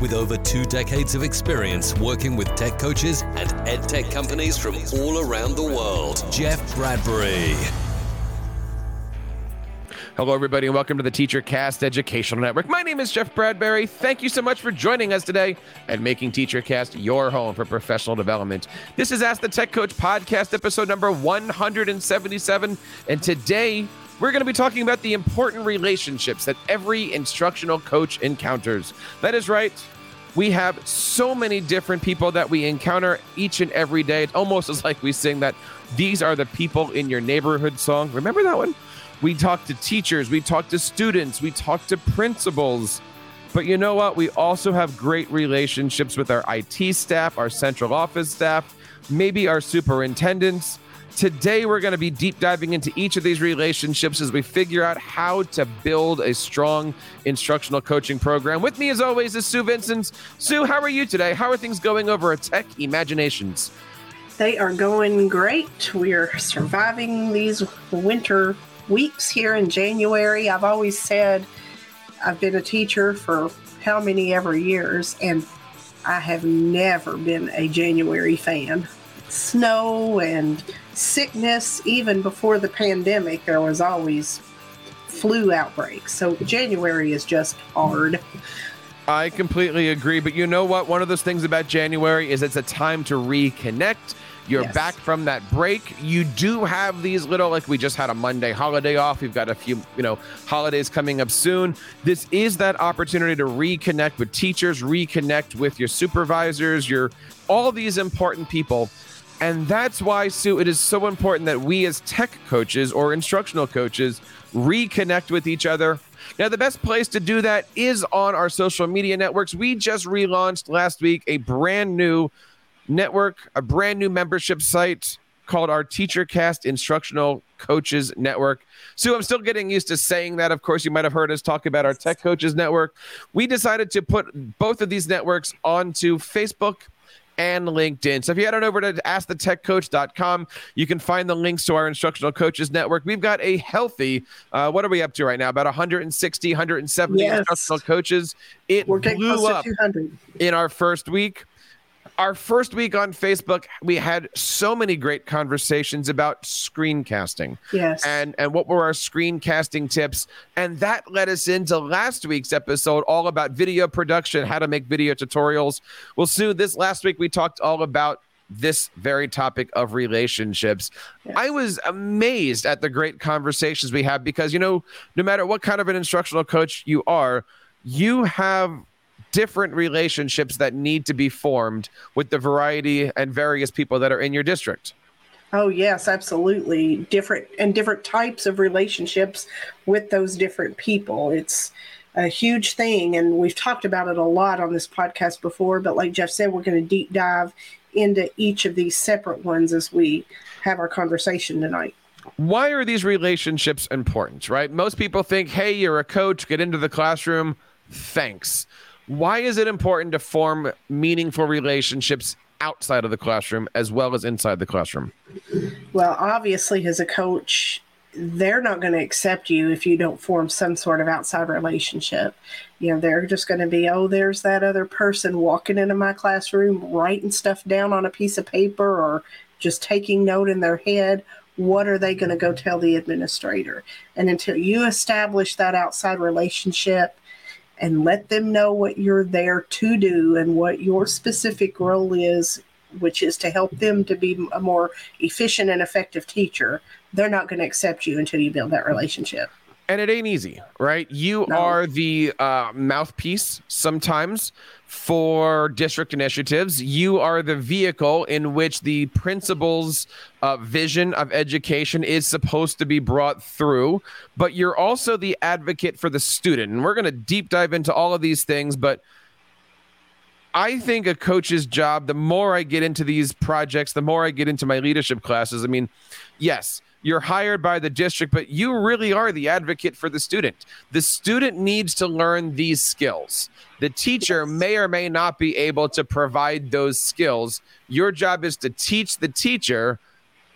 with over two decades of experience working with tech coaches and ed tech companies from all around the world, Jeff Bradbury. Hello, everybody, and welcome to the TeacherCast Educational Network. My name is Jeff Bradbury. Thank you so much for joining us today and making TeacherCast your home for professional development. This is Ask the Tech Coach podcast, episode number 177. And today, we're going to be talking about the important relationships that every instructional coach encounters. That is right. We have so many different people that we encounter each and every day. It's almost as like we sing that these are the people in your neighborhood song. Remember that one? We talk to teachers, we talk to students, we talk to principals. But you know what? We also have great relationships with our IT staff, our central office staff, maybe our superintendents. Today, we're going to be deep diving into each of these relationships as we figure out how to build a strong instructional coaching program. With me, as always, is Sue Vincent. Sue, how are you today? How are things going over at Tech Imaginations? They are going great. We are surviving these winter weeks here in January. I've always said I've been a teacher for how many ever years, and I have never been a January fan. Snow and sickness, even before the pandemic, there was always flu outbreaks. So January is just hard. I completely agree. But you know what? One of those things about January is it's a time to reconnect you're yes. back from that break. You do have these little, like we just had a Monday holiday off. We've got a few, you know, holidays coming up soon. This is that opportunity to reconnect with teachers, reconnect with your supervisors, your all these important people. And that's why, Sue, it is so important that we as tech coaches or instructional coaches reconnect with each other. Now, the best place to do that is on our social media networks. We just relaunched last week a brand new network, a brand new membership site called our TeacherCast Instructional Coaches Network. Sue, I'm still getting used to saying that. Of course, you might have heard us talk about our Tech Coaches Network. We decided to put both of these networks onto Facebook and LinkedIn. So if you head on over to askthetechcoach.com, you can find the links to our instructional coaches network. We've got a healthy, uh, what are we up to right now? About 160, 170 yes. instructional coaches. It We're blew up in our first week our first week on Facebook, we had so many great conversations about screencasting. Yes. And and what were our screencasting tips? And that led us into last week's episode all about video production, how to make video tutorials. Well, Sue, this last week we talked all about this very topic of relationships. Yes. I was amazed at the great conversations we had because, you know, no matter what kind of an instructional coach you are, you have different relationships that need to be formed with the variety and various people that are in your district. Oh yes, absolutely. Different and different types of relationships with those different people. It's a huge thing and we've talked about it a lot on this podcast before, but like Jeff said, we're going to deep dive into each of these separate ones as we have our conversation tonight. Why are these relationships important, right? Most people think, "Hey, you're a coach, get into the classroom, thanks." Why is it important to form meaningful relationships outside of the classroom as well as inside the classroom? Well, obviously, as a coach, they're not going to accept you if you don't form some sort of outside relationship. You know, they're just going to be, oh, there's that other person walking into my classroom, writing stuff down on a piece of paper or just taking note in their head. What are they going to go tell the administrator? And until you establish that outside relationship, and let them know what you're there to do and what your specific role is, which is to help them to be a more efficient and effective teacher, they're not going to accept you until you build that relationship and it ain't easy, right? You no. are the uh, mouthpiece sometimes for district initiatives. You are the vehicle in which the principal's uh, vision of education is supposed to be brought through, but you're also the advocate for the student. And we're going to deep dive into all of these things, but I think a coach's job, the more I get into these projects, the more I get into my leadership classes. I mean, yes, you're hired by the district, but you really are the advocate for the student. The student needs to learn these skills. The teacher may or may not be able to provide those skills. Your job is to teach the teacher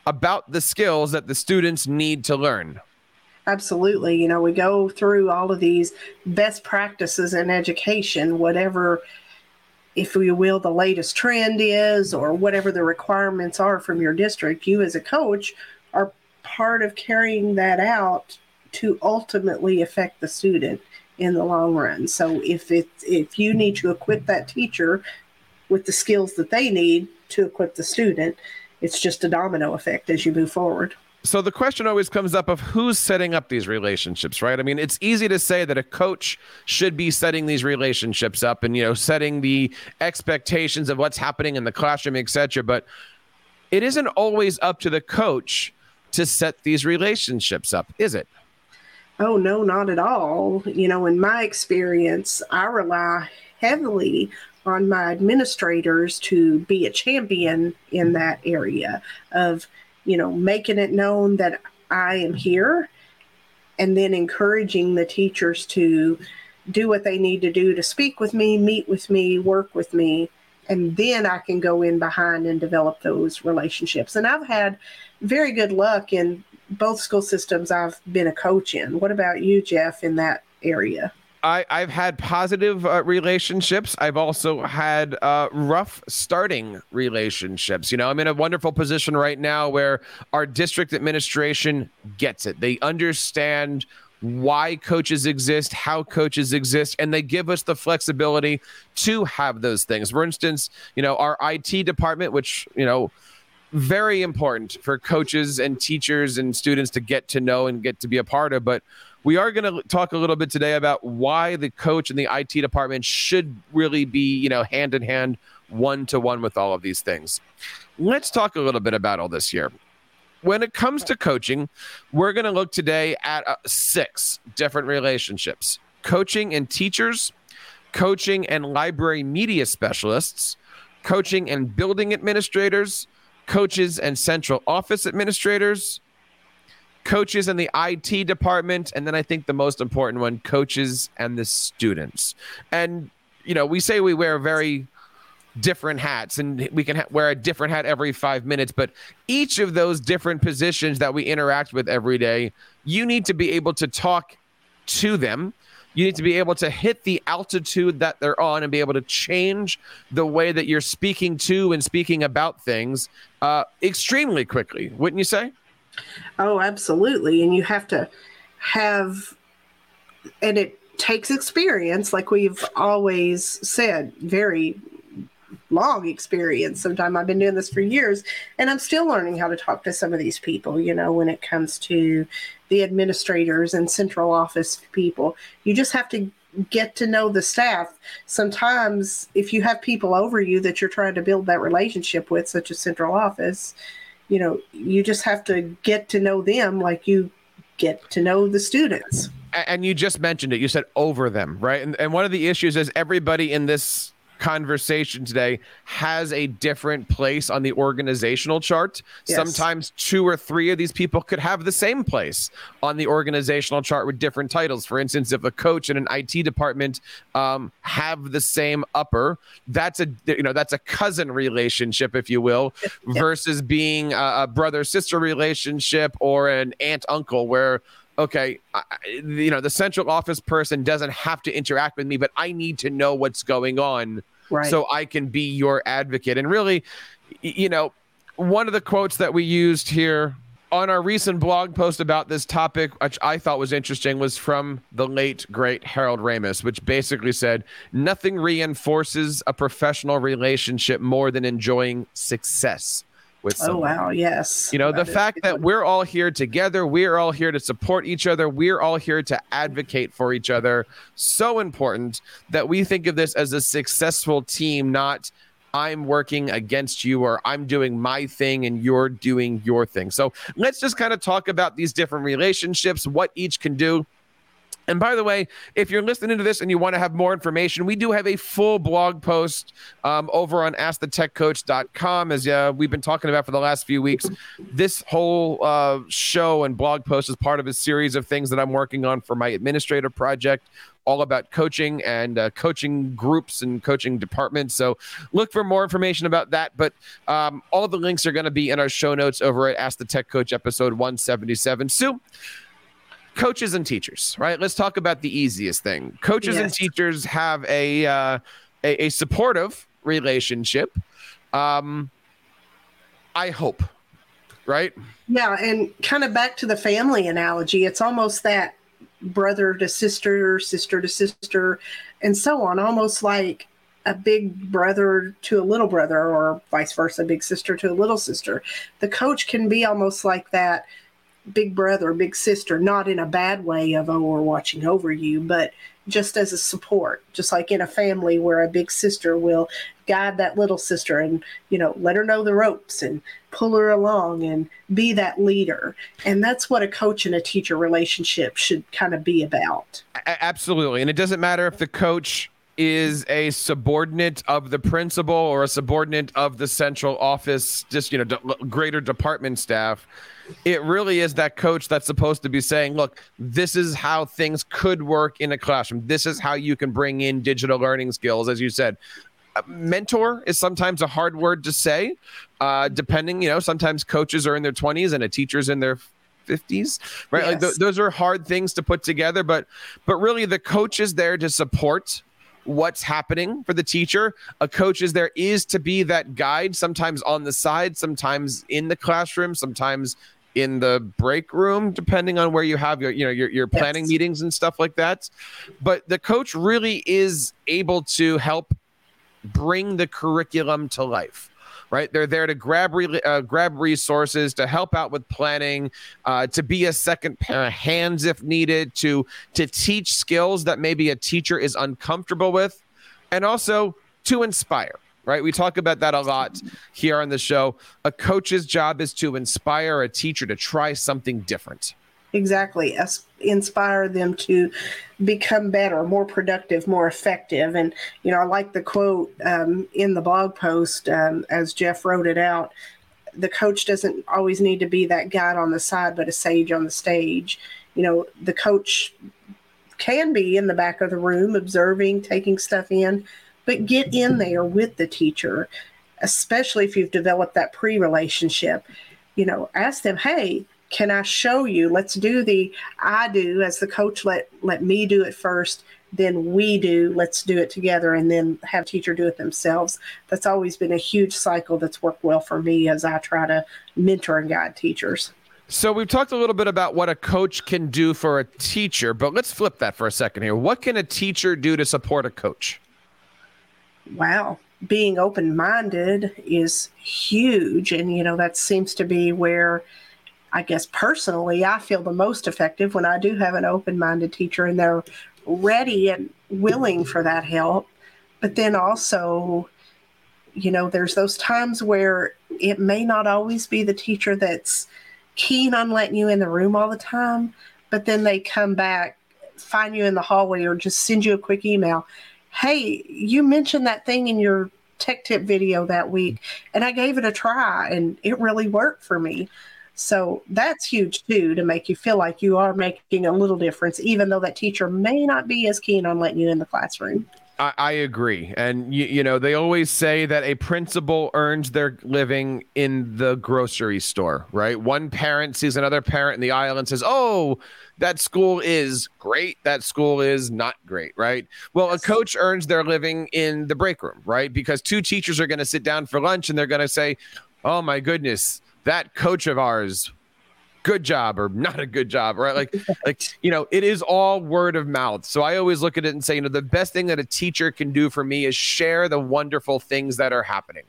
about the skills that the students need to learn. Absolutely. You know, we go through all of these best practices in education, whatever, if you will, the latest trend is, or whatever the requirements are from your district. You, as a coach, are part of carrying that out to ultimately affect the student in the long run. So if it if you need to equip that teacher with the skills that they need to equip the student, it's just a domino effect as you move forward. So the question always comes up of who's setting up these relationships, right? I mean, it's easy to say that a coach should be setting these relationships up and you know setting the expectations of what's happening in the classroom, etc. But it isn't always up to the coach to set these relationships up, is it? Oh, no, not at all. You know, in my experience, I rely heavily on my administrators to be a champion in that area of, you know, making it known that I am here and then encouraging the teachers to do what they need to do to speak with me, meet with me, work with me. And then I can go in behind and develop those relationships. And I've had very good luck in both school systems I've been a coach in. What about you, Jeff, in that area? I, I've had positive uh, relationships. I've also had uh, rough starting relationships. You know, I'm in a wonderful position right now where our district administration gets it. They understand why coaches exist, how coaches exist, and they give us the flexibility to have those things. For instance, you know, our IT department, which, you know, very important for coaches and teachers and students to get to know and get to be a part of. But we are going to talk a little bit today about why the coach and the IT department should really be, you know, hand in hand, one to one with all of these things. Let's talk a little bit about all this here. When it comes to coaching, we're going to look today at uh, six different relationships coaching and teachers, coaching and library media specialists, coaching and building administrators, coaches and central office administrators, coaches and the IT department, and then I think the most important one, coaches and the students. And, you know, we say we wear very different hats and we can ha- wear a different hat every five minutes, but each of those different positions that we interact with every day, you need to be able to talk to them you need to be able to hit the altitude that they're on and be able to change the way that you're speaking to and speaking about things uh, extremely quickly, wouldn't you say? Oh, absolutely. And you have to have, and it takes experience, like we've always said, very long experience. Sometimes I've been doing this for years and I'm still learning how to talk to some of these people, you know, when it comes to the administrators and central office people. You just have to get to know the staff. Sometimes if you have people over you that you're trying to build that relationship with, such as central office, you know, you just have to get to know them like you get to know the students. And you just mentioned it. You said over them, right? And, and one of the issues is everybody in this conversation today has a different place on the organizational chart. Yes. Sometimes two or three of these people could have the same place on the organizational chart with different titles. For instance, if a coach in an IT department um, have the same upper, that's a you know that's a cousin relationship, if you will, versus being a, a brother sister relationship or an aunt uncle where okay, I, you know, the central office person doesn't have to interact with me, but I need to know what's going on right. so I can be your advocate. And really, you know, one of the quotes that we used here on our recent blog post about this topic, which I thought was interesting, was from the late, great Harold Ramis, which basically said, Nothing reinforces a professional relationship more than enjoying success with oh, someone. Oh wow, yes. You know, that the fact good. that we're all here together, we're all here to support each other, we're all here to advocate for each other. So important that we think of this as a successful team, not I'm working against you or I'm doing my thing and you're doing your thing. So let's just kind of talk about these different relationships, what each can do. And by the way, if you're listening to this and you want to have more information, we do have a full blog post um, over on AskTheTechCoach.com. As uh, we've been talking about for the last few weeks, this whole uh, show and blog post is part of a series of things that I'm working on for my administrative project, all about coaching and uh, coaching groups and coaching departments. So look for more information about that. But um, all the links are going to be in our show notes over at Ask the Tech Coach episode 177. Sue coaches and teachers, right? Let's talk about the easiest thing. Coaches yes. and teachers have a, uh, a, a supportive relationship. Um, I hope, right? Yeah, and kind of back to the family analogy, it's almost that brother to sister, sister to sister, and so on, almost like a big brother to a little brother, or vice versa, big sister to a little sister. The coach can be almost like that big brother, big sister, not in a bad way of, oh, we're watching over you, but just as a support, just like in a family where a big sister will guide that little sister and, you know, let her know the ropes and pull her along and be that leader. And that's what a coach and a teacher relationship should kind of be about. Absolutely. And it doesn't matter if the coach is a subordinate of the principal or a subordinate of the central office, just, you know, greater department staff it really is that coach that's supposed to be saying, look, this is how things could work in a classroom. This is how you can bring in digital learning skills. As you said, mentor is sometimes a hard word to say, uh, depending, you know, sometimes coaches are in their 20s and a teacher's in their 50s right yes. like th- those are hard things to put together but but really the coach is there to support what's happening for the teacher. A coach is there is to be that guide, sometimes on the side, sometimes in the classroom, sometimes in the break room, depending on where you have your, you know, your, your planning yes. meetings and stuff like that. But the coach really is able to help bring the curriculum to life right? They're there to grab re- uh, grab resources, to help out with planning, uh, to be a second pair of hands if needed, to to teach skills that maybe a teacher is uncomfortable with, and also to inspire right? We talk about that a lot here on the show. A coach's job is to inspire a teacher to try something different. Exactly. inspire them to become better, more productive, more effective. And, you know, I like the quote um, in the blog post um, as Jeff wrote it out the coach doesn't always need to be that guide on the side, but a sage on the stage. You know, the coach can be in the back of the room observing, taking stuff in, but get in there with the teacher, especially if you've developed that pre relationship. You know, ask them, hey, can I show you? Let's do the I do as the coach let let me do it first, then we do. Let's do it together and then have teacher do it themselves. That's always been a huge cycle that's worked well for me as I try to mentor and guide teachers. So we've talked a little bit about what a coach can do for a teacher, but let's flip that for a second here. What can a teacher do to support a coach? wow, being open minded is huge. And, you know, that seems to be where I guess personally I feel the most effective when I do have an open minded teacher and they're ready and willing for that help. But then also, you know, there's those times where it may not always be the teacher that's keen on letting you in the room all the time, but then they come back, find you in the hallway, or just send you a quick email hey, you mentioned that thing in your tech tip video that week, and I gave it a try, and it really worked for me. So that's huge too to make you feel like you are making a little difference, even though that teacher may not be as keen on letting you in the classroom. I, I agree. And, you, you know, they always say that a principal earns their living in the grocery store, right? One parent sees another parent in the aisle and says, oh, that school is great. That school is not great, right? Well, a coach earns their living in the break room, right? Because two teachers are going to sit down for lunch and they're going to say, oh my goodness, that coach of ours good job or not a good job, right? Like, like you know, it is all word of mouth. So I always look at it and say, you know, the best thing that a teacher can do for me is share the wonderful things that are happening,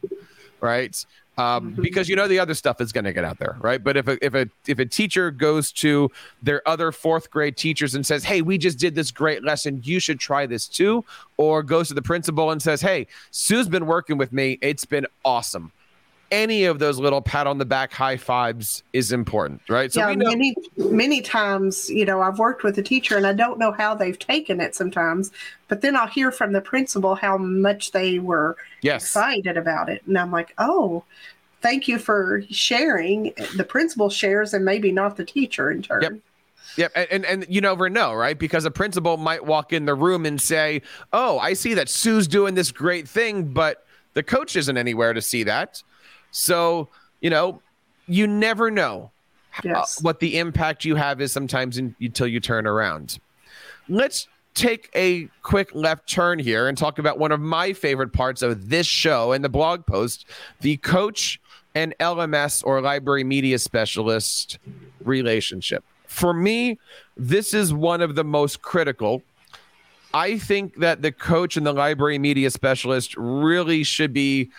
right? Um, mm-hmm. because you know the other stuff is going to get out there, right? But if a if a if a teacher goes to their other fourth grade teachers and says, "Hey, we just did this great lesson. You should try this too," or goes to the principal and says, "Hey, Sue's been working with me. It's been awesome." Any of those little pat on the back high fives is important, right? So yeah, know- many many times, you know, I've worked with a teacher and I don't know how they've taken it sometimes, but then I'll hear from the principal how much they were yes. excited about it, and I'm like, oh. Thank you for sharing. The principal shares, and maybe not the teacher in turn. Yep. Yep, and, and, and you never know, right? Because a principal might walk in the room and say, "Oh, I see that Sue's doing this great thing, but the coach isn't anywhere to see that." So, you know, you never know yes. uh, what the impact you have is sometimes in, until you turn around. Let's take a quick left turn here and talk about one of my favorite parts of this show and the blog post the coach and LMS or library media specialist relationship. For me, this is one of the most critical. I think that the coach and the library media specialist really should be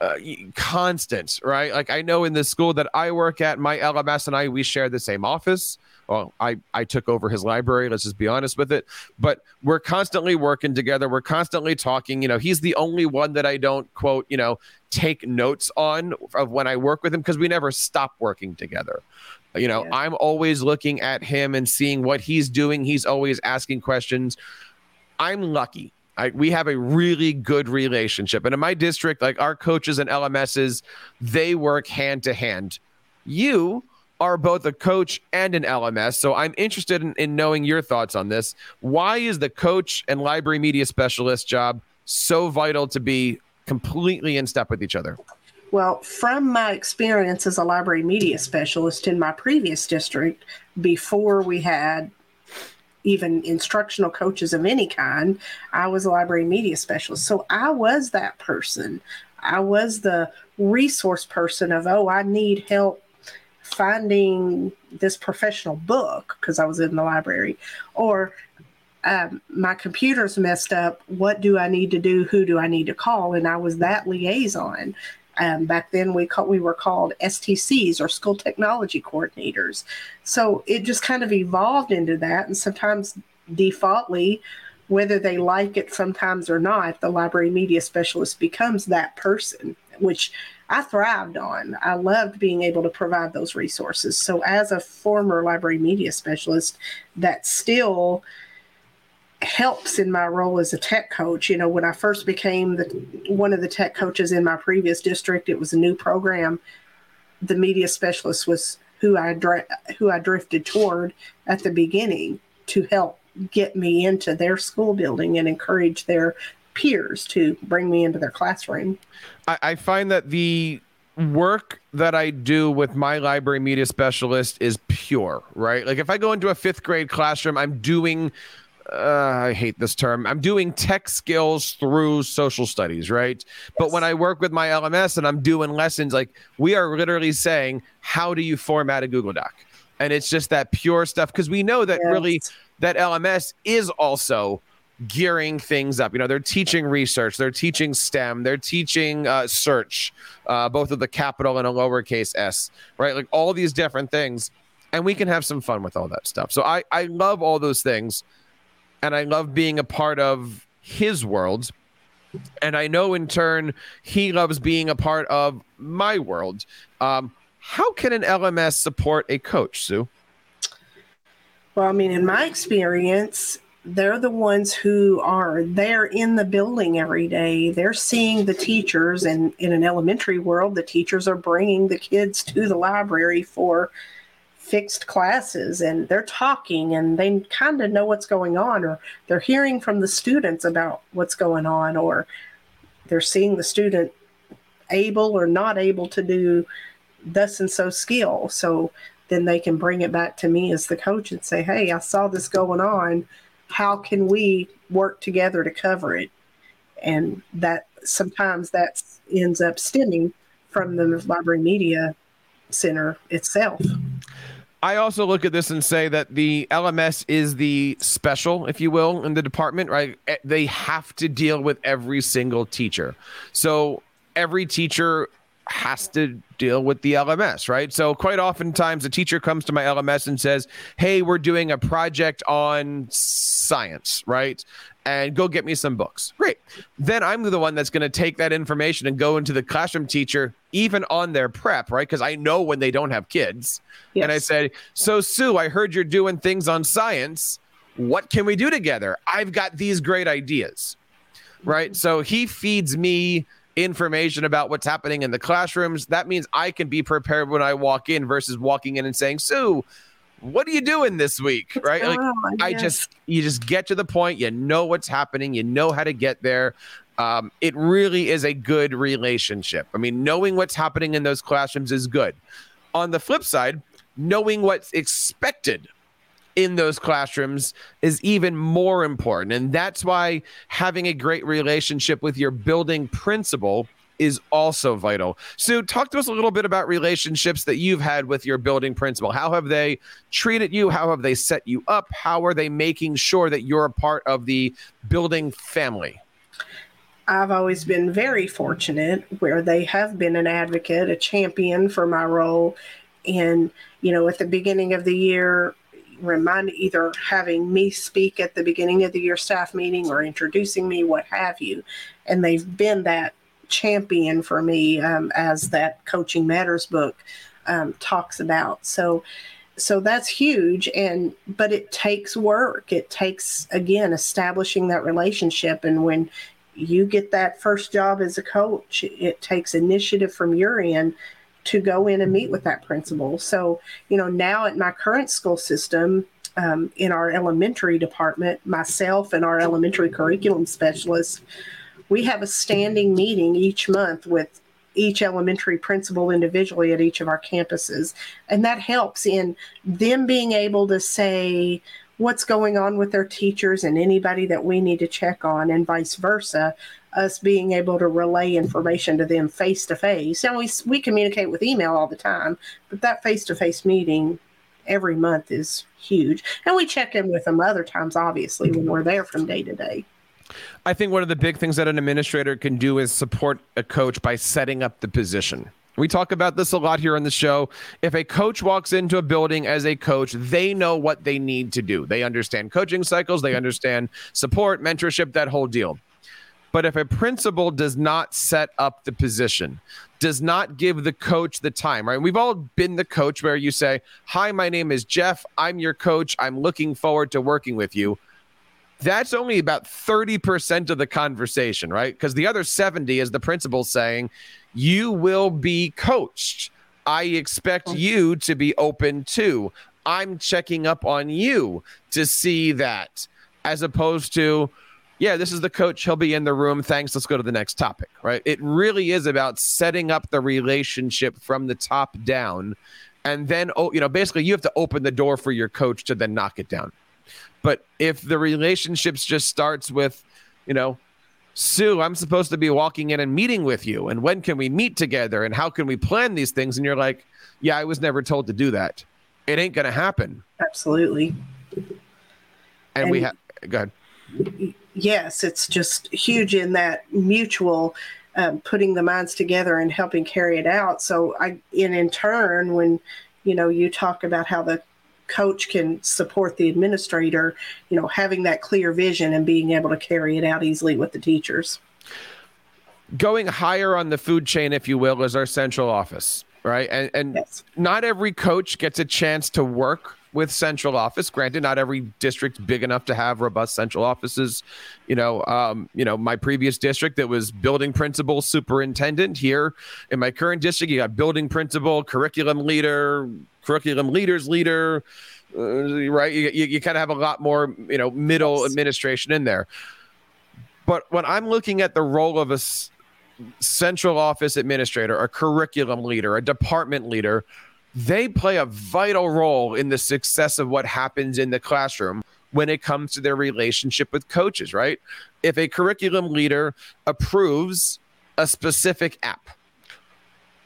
uh, constant, right? Like I know in the school that I work at, my LMS and I we share the same office. Well, I I took over his library. Let's just be honest with it. But we're constantly working together. We're constantly talking. You know, he's the only one that I don't quote. You know, take notes on of when I work with him because we never stop working together. You know, yeah. I'm always looking at him and seeing what he's doing. He's always asking questions. I'm lucky I, we have a really good relationship. And in my district, like our coaches and LMSs, they work hand to hand. You are both a coach and an LMS. So I'm interested in, in knowing your thoughts on this. Why is the coach and library media specialist job so vital to be completely in step with each other? Well, from my experience as a library media specialist in my previous district, before we had even instructional coaches of any kind. I was a library media specialist. So I was that person. I was the resource person of, oh, I need help finding this professional book because I was in the library. Or um, my computer's messed up. What do I need to do? Who do I need to call? And I was that liaison. Um, back then, we call, we were called STCs or school technology coordinators. So it just kind of evolved into that, and sometimes defaultly, whether they like it sometimes or not, the library media specialist becomes that person, which I thrived on. I loved being able to provide those resources. So as a former library media specialist, that still helps in my role as a tech coach. You know, when I first became the one of the tech coaches in my previous district, it was a new program. The media specialist was who I who I drifted toward at the beginning to help get me into their school building and encourage their peers to bring me into their classroom. I, I find that the work that I do with my library media specialist is pure, right? Like if I go into a fifth grade classroom, I'm doing uh, I hate this term. I'm doing tech skills through social studies, right? Yes. But when I work with my LMS and I'm doing lessons, like we are literally saying, how do you format a Google Doc? And it's just that pure stuff because we know that yes. really that LMS is also gearing things up. You know, they're teaching research, they're teaching STEM, they're teaching uh, search, uh, both of the capital and a lowercase s, right? Like all these different things. And we can have some fun with all that stuff. So I, I love all those things and I love being a part of his world. And I know in turn he loves being a part of my world. Um, how can an LMS support a coach, Sue? Well, I mean, in my experience, they're the ones who are there in the building every day. They're seeing the teachers, and in an elementary world, the teachers are bringing the kids to the library for fixed classes and they're talking and they kind of know what's going on or they're hearing from the students about what's going on or they're seeing the student able or not able to do thus and so skill. So then they can bring it back to me as the coach and say hey i saw this going on. How can we work together to cover it? And that sometimes that ends up stemming from the library media center itself I also look at this and say that the LMS is the special, if you will, in the department, right? Eh, they have to deal with every single teacher. So every teacher has to deal with the LMS, right? So quite oftentimes a teacher comes to my LMS and says, "Hey, we're doing a project on science, right? And go get me some books." Great. Then I'm the one that's going to take that information and go into the classroom teacher even on their prep, right? Because I know when they don't have kids. Yes. And I said, So, Sue, I heard you're doing things on science. What can we do together? I've got these great ideas, right? Mm-hmm. So he feeds me information about what's happening in the classrooms. That means I can be prepared when I walk in versus walking in and saying, Sue, what are you doing this week? Right. Like, I just, you just get to the point, you know what's happening, you know how to get there. Um, it really is a good relationship. I mean, knowing what's happening in those classrooms is good. On the flip side, knowing what's expected in those classrooms is even more important. And that's why having a great relationship with your building principal is also vital. Sue, talk to us a little bit about relationships that you've had with your building principal. How have they treated you? How have they set you up? How are they making sure that you're a part of the building family? I've always been very fortunate where they have been an advocate, a champion for my role. And, you know, at the beginning of the year, remind either having me speak at the beginning of the year staff meeting or introducing me, what have you. And they've been that champion for me um, as that Coaching Matters book um, talks about. So, so that's huge and but it takes work it takes again establishing that relationship and when you get that first job as a coach it takes initiative from your end to go in and meet with that principal. So, you know, now at my current school system, um, in our elementary department, myself and our elementary curriculum specialist, we have a standing meeting each month with each elementary principal individually at each of our campuses. And that helps in them being able to say, what's going on with their teachers and anybody that we need to check on, and vice versa, us being able to relay information to them face to face. And we we communicate with email all the time, but that face to face meeting every month is huge. And we check in with them other times, obviously, when we're there from day to day. I think one of the big things that an administrator can do is support a coach by setting up the position. We talk about this a lot here on the show. If a coach walks into a building as a coach, they know what they need to do. They understand coaching cycles, they understand support, mentorship, that whole deal. But if a principal does not set up the position, does not give the coach the time, right? We've all been the coach where you say, Hi, my name is Jeff. I'm your coach. I'm looking forward to working with you. That's only about 30% of the conversation, right? Because the other 70 is the principal saying, You will be coached. I expect mm. you to be open too. I'm checking up on you to see that, as opposed to, yeah, this is the coach. He'll be in the room. Thanks. Let's go to the next topic, right? It really is about setting up the relationship from the top down. And then, oh, you know, basically you have to open the door for your coach to then knock it down. But if the relationships just starts with, you know, Sue, I'm supposed to be walking in and meeting with you. And when can we meet together? And how can we plan these things? And you're like, yeah, I was never told to do that. It ain't going to happen. Absolutely. And, and we have, go ahead yes, it's just huge in that mutual um, putting the minds together and helping carry it out. So I, and in turn, when you know you talk about how the coach can support the administrator, you know, having that clear vision and being able to carry it out easily with the teachers. Going higher on the food chain, if you will, is our central office, right? And, and yes. not every coach gets a chance to work with central office. Granted, not every district's big enough to have robust central offices. You know, um, you know, my previous district that was building principal, superintendent. Here in my current district, you got building principal, curriculum leader, curriculum leaders leader. Uh, right, you, you, you kind of have a lot more, you know, middle administration in there. But when I'm looking at the role of a central office administrator, a curriculum leader, a department leader, they play a vital role in the success of what happens in the classroom when it comes to their relationship with coaches, right? If a curriculum leader approves a specific app,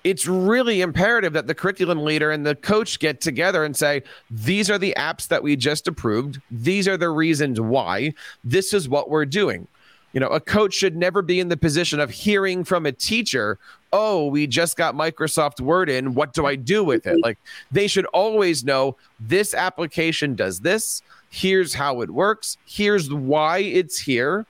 it's really imperative that the curriculum leader and the coach get together and say, These are the apps that we just approved. These are the reasons why. This is what we're doing. You know, a coach should never be in the position of hearing from a teacher, oh, we just got Microsoft Word in. What do I do with it? Like, they should always know this application does this. Here's how it works. Here's why it's here.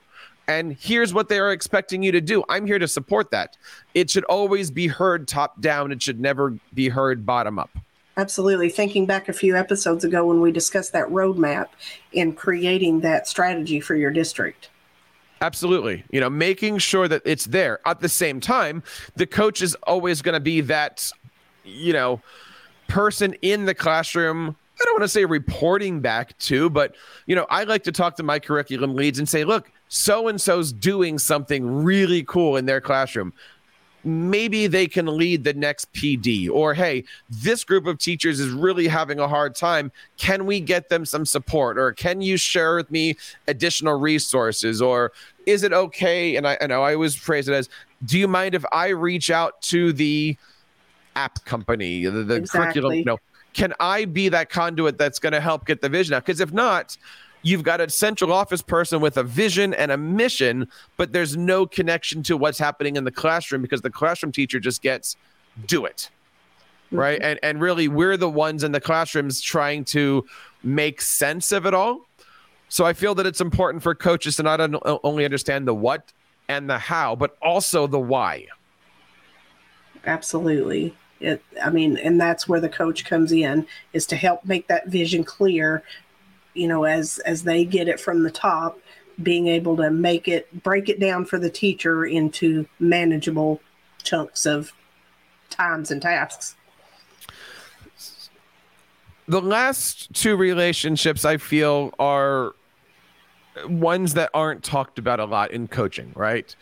and here's what they are expecting you to do. I'm here to support that. It should always be heard top down, it should never be heard bottom up. Absolutely. Thinking back a few episodes ago when we discussed that roadmap in creating that strategy for your district. Absolutely. You know, making sure that it's there. At the same time, the coach is always going to be that, you know, person in the classroom I don't want to say reporting back to, but you know, I like to talk to my curriculum leads and say, look, so and so's doing something really cool in their classroom. Maybe they can lead the next PD, or hey, this group of teachers is really having a hard time. Can we get them some support, or can you share with me additional resources, or is it okay? And I, I know I always phrase it as, do you mind if I reach out to the app company, the, the exactly. curriculum? You know, can I be that conduit that's going to help get the vision out? Because if not, you've got a central office person with a vision and a mission, but there's no connection to what's happening in the classroom because the classroom teacher just gets do it. Right. Mm-hmm. And and really we're the ones in the classrooms trying to make sense of it all. So I feel that it's important for coaches to not only understand the what and the how, but also the why. Absolutely. It, I mean, and that's where the coach comes in is to help make that vision clear. You know, as as they get it from the top, being able to make it break it down for the teacher into manageable chunks of times and tasks. The last two relationships I feel are ones that aren't talked about a lot in coaching, right?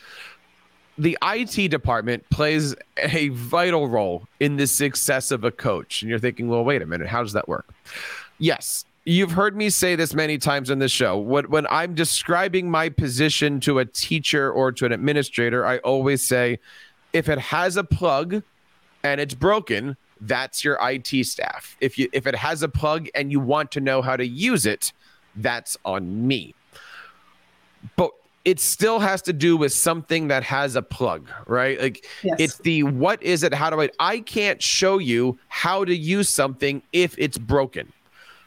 the IT department plays a vital role in the success of a coach. And you're thinking, well, wait a minute, how does that work? Yes, you've heard me say this many times on the show. When, when I'm describing my position to a teacher or to an administrator, I always say, if it has a plug and it's broken, that's your IT staff. If you if it has a plug and you want to know how to use it, that's on me. But it still has to do with something that has a plug, right? Like yes. it's the what is it? How do I? I can't show you how to use something if it's broken,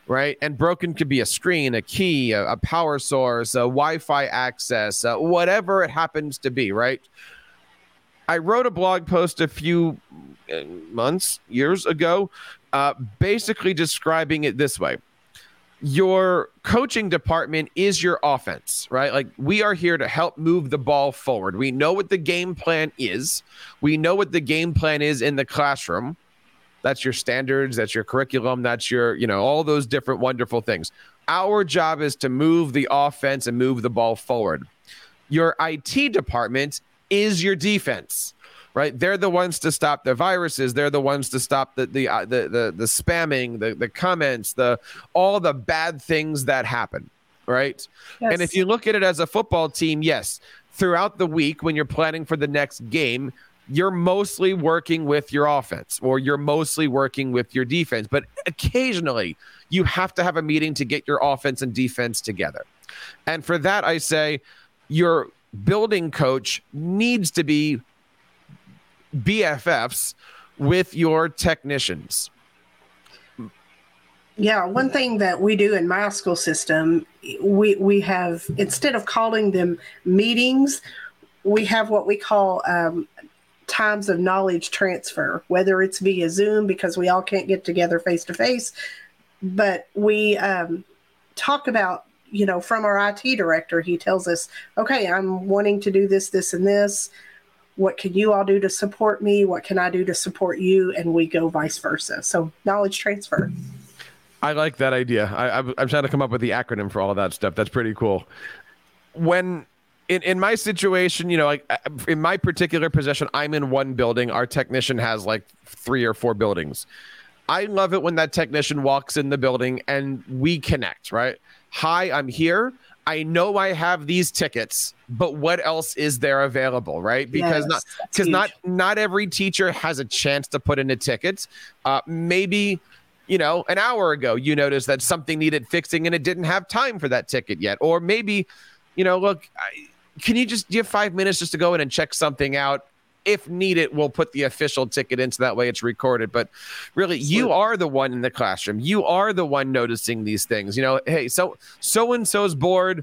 right? And broken could be a screen, a key, a, a power source, a Wi-Fi access, uh, whatever it happens to be, right? I wrote a blog post a few uh, months, years ago, uh, basically describing it this way your coaching department is your offense, right? Like we are here to help move the ball forward. We know what the game plan is. We know what the game plan is in the classroom. That's your standards, that's your curriculum, that's your, you know, all those different wonderful things. Our job is to move the offense and move the ball forward. Your IT department is your defense right? They're the ones to stop the viruses. They're the ones to stop the the uh, the, the the spamming, the the comments, the all the bad things that happen, right? Yes. And if you look at it as a football team, yes, throughout the week when you're planning for the next game, you're mostly working with your offense or you're mostly working with your defense, but occasionally you have to have a meeting to get your offense and defense together. And for that, I say your building coach needs to be BFFs with your technicians. Yeah, one thing that we do in my school system, we we have instead of calling them meetings, we have what we call um, times of knowledge transfer. Whether it's via Zoom because we all can't get together face to face, but we um, talk about you know from our IT director. He tells us, okay, I'm wanting to do this, this, and this. What can you all do to support me? What can i do to support you? And we go vice versa. So knowledge transfer. I like that idea. I, am trying to come up with the acronym for all of that stuff. That's pretty cool. When in, in my situation you know like in my particular position i'm in one building our technician has like three or four buildings i love it when that technician walks in the building and we connect right hi i'm here I know I have these tickets, but what else is there available, right? Because yes, not because not not every teacher has a chance to put in a ticket. Uh, maybe you know an hour ago you noticed that something needed fixing and it didn't have time for that ticket yet, or maybe you know look. I, can you just give five minutes just to go in and check something out? if needed, we'll put the official ticket into that way it's recorded. But really, you are the one in the classroom. You are the one noticing these things. You know, hey, so so and so's board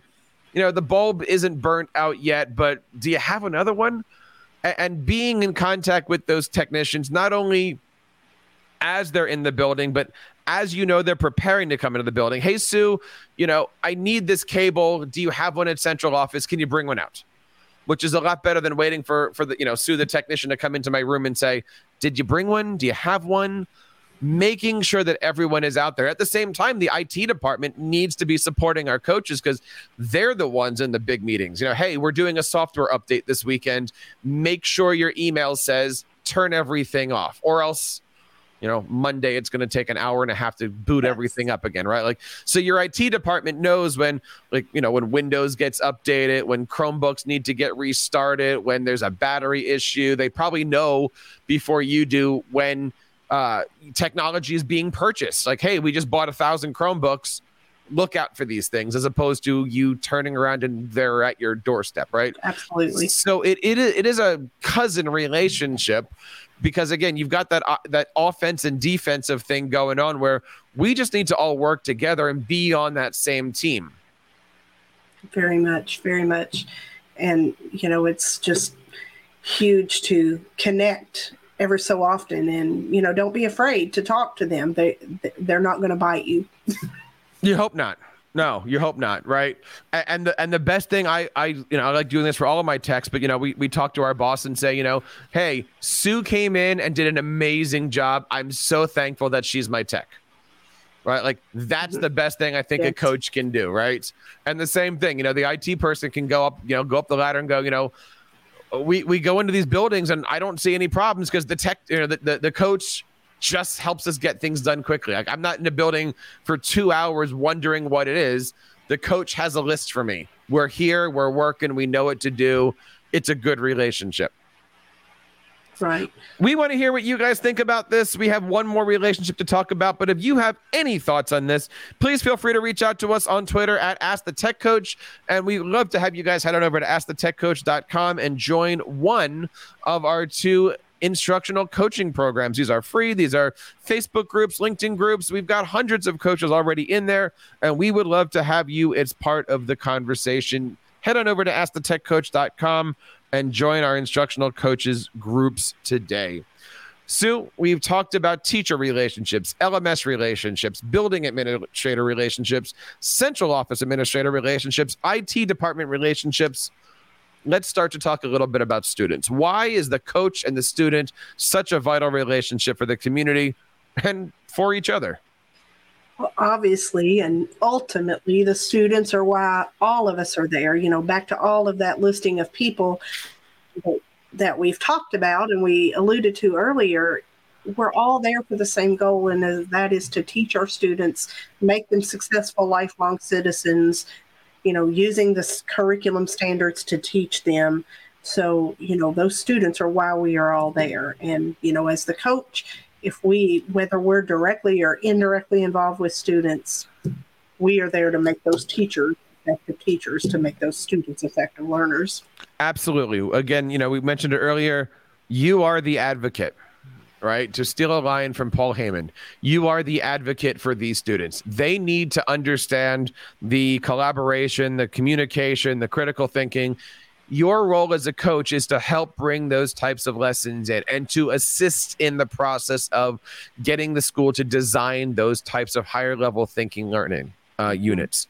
you know, the bulb isn't burnt out yet, but do you have another one? And being in contact with those technicians, not only as they're in the building, but as you know, they're preparing to come into the building. Hey, Sue, you know, I need this cable. Do you have one at central office? Can you bring one out? Which is a lot better than waiting for for the you know Sue the technician to come into my room and say, "Did you bring one? Do you have one?" Making sure that everyone is out there. At the same time, the IT department needs to be supporting our coaches because they're the ones in the big meetings. You know, hey, we're doing a software update this weekend. Make sure your email says turn everything off, or else you know monday it's going to take an hour and a half to boot yes. everything up again right? Like so your it department knows when like you know when windows gets updated when chromebooks need to get restarted when there's a battery issue. They probably know before you do when uh, technology is being purchased. Like hey we just bought a thousand chromebooks. Look out for these things as opposed to you turning around and they're at your doorstep right? Absolutely. So it, it, it is a cousin relationship because again, you've got that uh, that offense and defensive thing going on where we just need to all work together and be on that same team. Very much, very much. And you know, it's just huge to connect ever so often and you know, don't be afraid to talk to them. They they're not going to bite you. you hope not. No, you hope not, right? And the and the best thing I I you know I like doing this for all of my texts, but you know we we talk to our boss and say you know hey Sue came in and did an amazing job. I'm so thankful that she's my tech, right? Like that's mm-hmm. the best thing I think yes. a coach can do, right? And the same thing, you know, the IT person can go up you know go up the ladder and go you know we we go into these buildings and I don't see any problems because the tech you know the, the, the coach just helps us get things done quickly. Like I'm not in a building for two hours wondering what it is. The coach has a list for me. We're here, we're working, we know what to do. It's a good relationship. Right. We want to hear what you guys think about this. We have one more relationship to talk about, but if you have any thoughts on this, please feel free to reach out to us on Twitter at Ask the Tech Coach. And we love to have you guys head on over to AskTheTechCoach.com and join one of our two instructional coaching programs. These are free. These are Facebook groups, LinkedIn groups. We've got hundreds of coaches already in there, and we would love to have you as part of the conversation. Head on over to askthetechcoach.com and join our instructional coaches groups today. Sue, we've talked about teacher relationships, LMS relationships, building administrator relationships, central office administrator relationships, IT department relationships let's start to talk a little bit about students. Why is the coach and the student such a vital relationship for the community and for each other? Well, obviously, and ultimately, the students are why all of us are there. You know, back to all of that listing of people that we've talked about and we alluded to earlier. We're all there for the same goal, and that is to teach our students, make them successful lifelong citizens, you know, using the curriculum standards to teach them. So, you know, those students are why we are all there. And, you know, as the coach, if we, whether we're directly or indirectly involved with students, we are there to make those teachers effective teachers, to make those students effective learners. Absolutely. Again, you know, we mentioned it earlier. You are the advocate right? To steal a line from Paul Heyman, you are the advocate for these students. They need to understand the collaboration, the communication, the critical thinking. Your role as a coach is to help bring those types of lessons in and to assist in the process of getting the school to design those types of higher level thinking learning uh, units.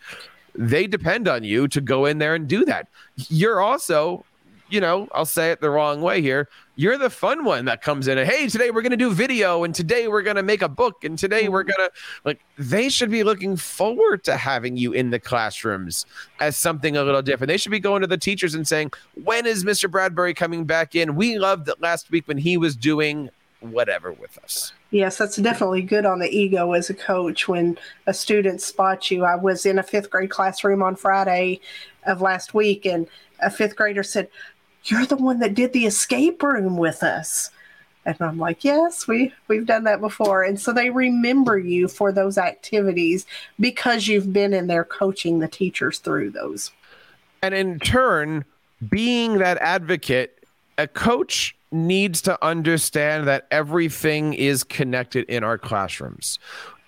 They depend on you to go in there and do that. You're also you know, I'll say it the wrong way here. You're the fun one that comes in and hey, today we're going to do video and today we're going to make a book and today we're mm-hmm. going to like they should be looking forward to having you in the classrooms as something a little different. They should be going to the teachers and saying, "When is Mr. Bradbury coming back in? We loved it last week when he was doing whatever with us." Yes, that's definitely good on the ego as a coach when a student spots you. I was in a 5th grade classroom on Friday of last week and a 5th grader said, you're the one that did the escape room with us. And I'm like, yes, we we've done that before. And so they remember you for those activities because you've been in there coaching the teachers through those. And in turn, being that advocate, a coach needs to understand that everything is connected in our classrooms.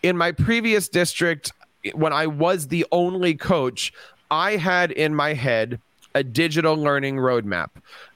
In my previous district, when I was the only coach, I had in my head a digital learning roadmap.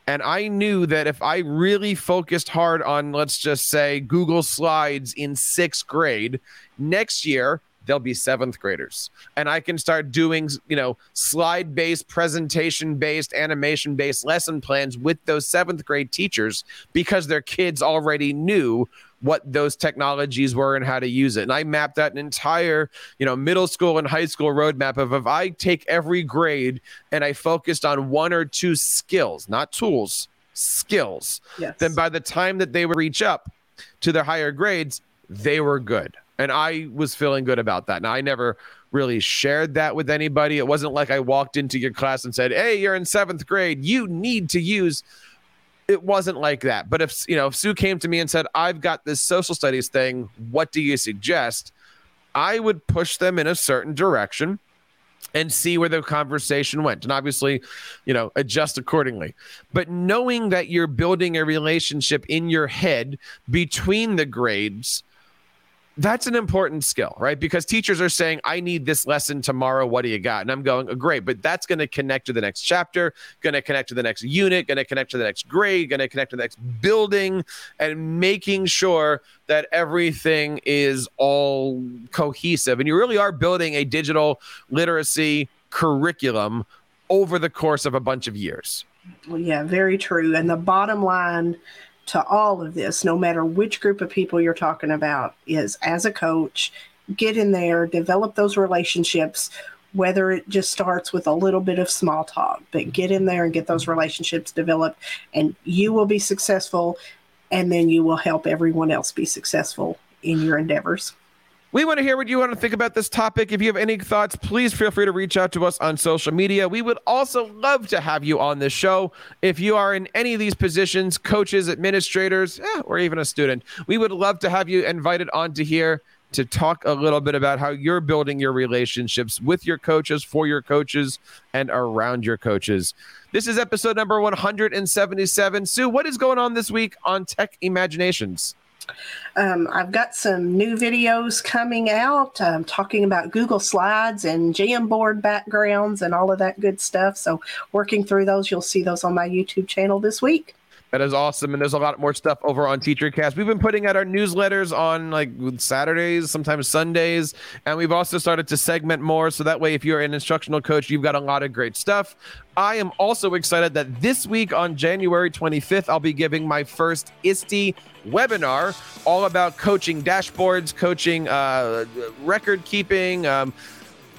And I knew that if I really focused hard on, let's just say, Google Slides in sixth grade, next year, they'll be seventh graders. And I can start doing, you know, slide based, presentation based, animation based lesson plans with those seventh grade teachers because their kids already knew what those technologies were and how to use it. And I mapped out an entire, you know, middle school and high school roadmap of if I take every grade and I focused on one or two skills, not tools, skills, yes. then by the time that they would reach up to their higher grades, they were good. And I was feeling good about that. Now I never really shared that with anybody. It wasn't like I walked into your class and said, Hey, you're in seventh grade. You need to use it wasn't like that. But if you know, if Sue came to me and said, "I've got this social studies thing. What do you suggest?" I would push them in a certain direction and see where the conversation went and obviously you know adjust accordingly but knowing that you're building a relationship in your head between the grades that's an important skill, right? Because teachers are saying, I need this lesson tomorrow. What do you got? And I'm going, oh, great, but that's going to connect to the next chapter, going to connect to the next unit, going to connect to the next grade, going to connect to the next building, and making sure that everything is all cohesive. And you really are building a digital literacy curriculum over the course of a bunch of years. Well, yeah, very true. And the bottom line, to all of this, no matter which group of people you're talking about, is as a coach, get in there, develop those relationships, whether it just starts with a little bit of small talk, but get in there and get those relationships developed, and you will be successful, and then you will help everyone else be successful in your endeavors. We want to hear what you want to think about this topic. If you have any thoughts, please feel free to reach out to us on social media. We would also love to have you on this show. If you are in any of these positions, coaches, administrators, eh, or even a student, we would love to have you invited onto here to talk a little bit about how you're building your relationships with your coaches, for your coaches, and around your coaches. This is episode number 177. Sue, what is going on this week on Tech Imaginations? Um, I've got some new videos coming out um, talking about Google Slides and Jamboard backgrounds and all of that good stuff. So, working through those, you'll see those on my YouTube channel this week. That is awesome. And there's a lot more stuff over on TeacherCast. We've been putting out our newsletters on like Saturdays, sometimes Sundays. And we've also started to segment more. So that way, if you're an instructional coach, you've got a lot of great stuff. I am also excited that this week on January 25th, I'll be giving my first ISTE webinar all about coaching dashboards, coaching uh, record keeping, um,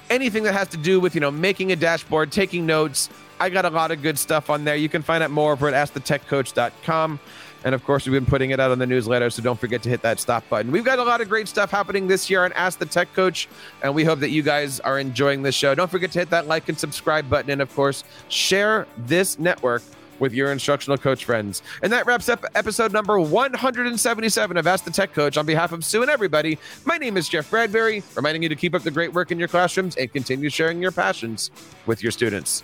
anything that has to do with, you know, making a dashboard, taking notes I got a lot of good stuff on there. You can find out more over at askthetechcoach.com. And of course, we've been putting it out on the newsletter, so don't forget to hit that stop button. We've got a lot of great stuff happening this year on Ask the Tech Coach, and we hope that you guys are enjoying this show. Don't forget to hit that like and subscribe button, and of course, share this network with your instructional coach friends. And that wraps up episode number 177 of Ask the Tech Coach. On behalf of Sue and everybody, my name is Jeff Bradbury, reminding you to keep up the great work in your classrooms and continue sharing your passions with your students.